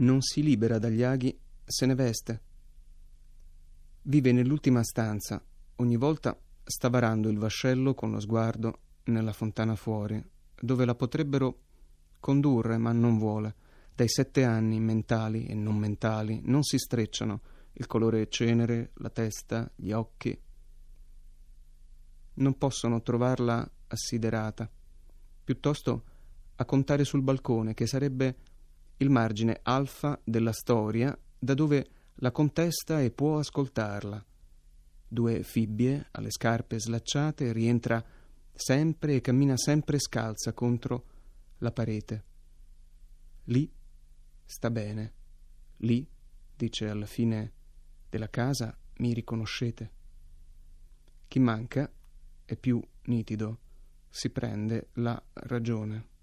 Non si libera dagli aghi, se ne veste. Vive nell'ultima stanza, ogni volta sta varando il vascello con lo sguardo nella fontana fuori, dove la potrebbero condurre, ma non vuole. Dai sette anni, mentali e non mentali, non si strecciano il colore cenere, la testa, gli occhi. Non possono trovarla assiderata, piuttosto a contare sul balcone, che sarebbe il margine alfa della storia, da dove la contesta e può ascoltarla. Due fibbie alle scarpe slacciate rientra sempre e cammina sempre scalza contro la parete. Lì sta bene. Lì, dice alla fine della casa, mi riconoscete. Chi manca è più nitido, si prende la ragione.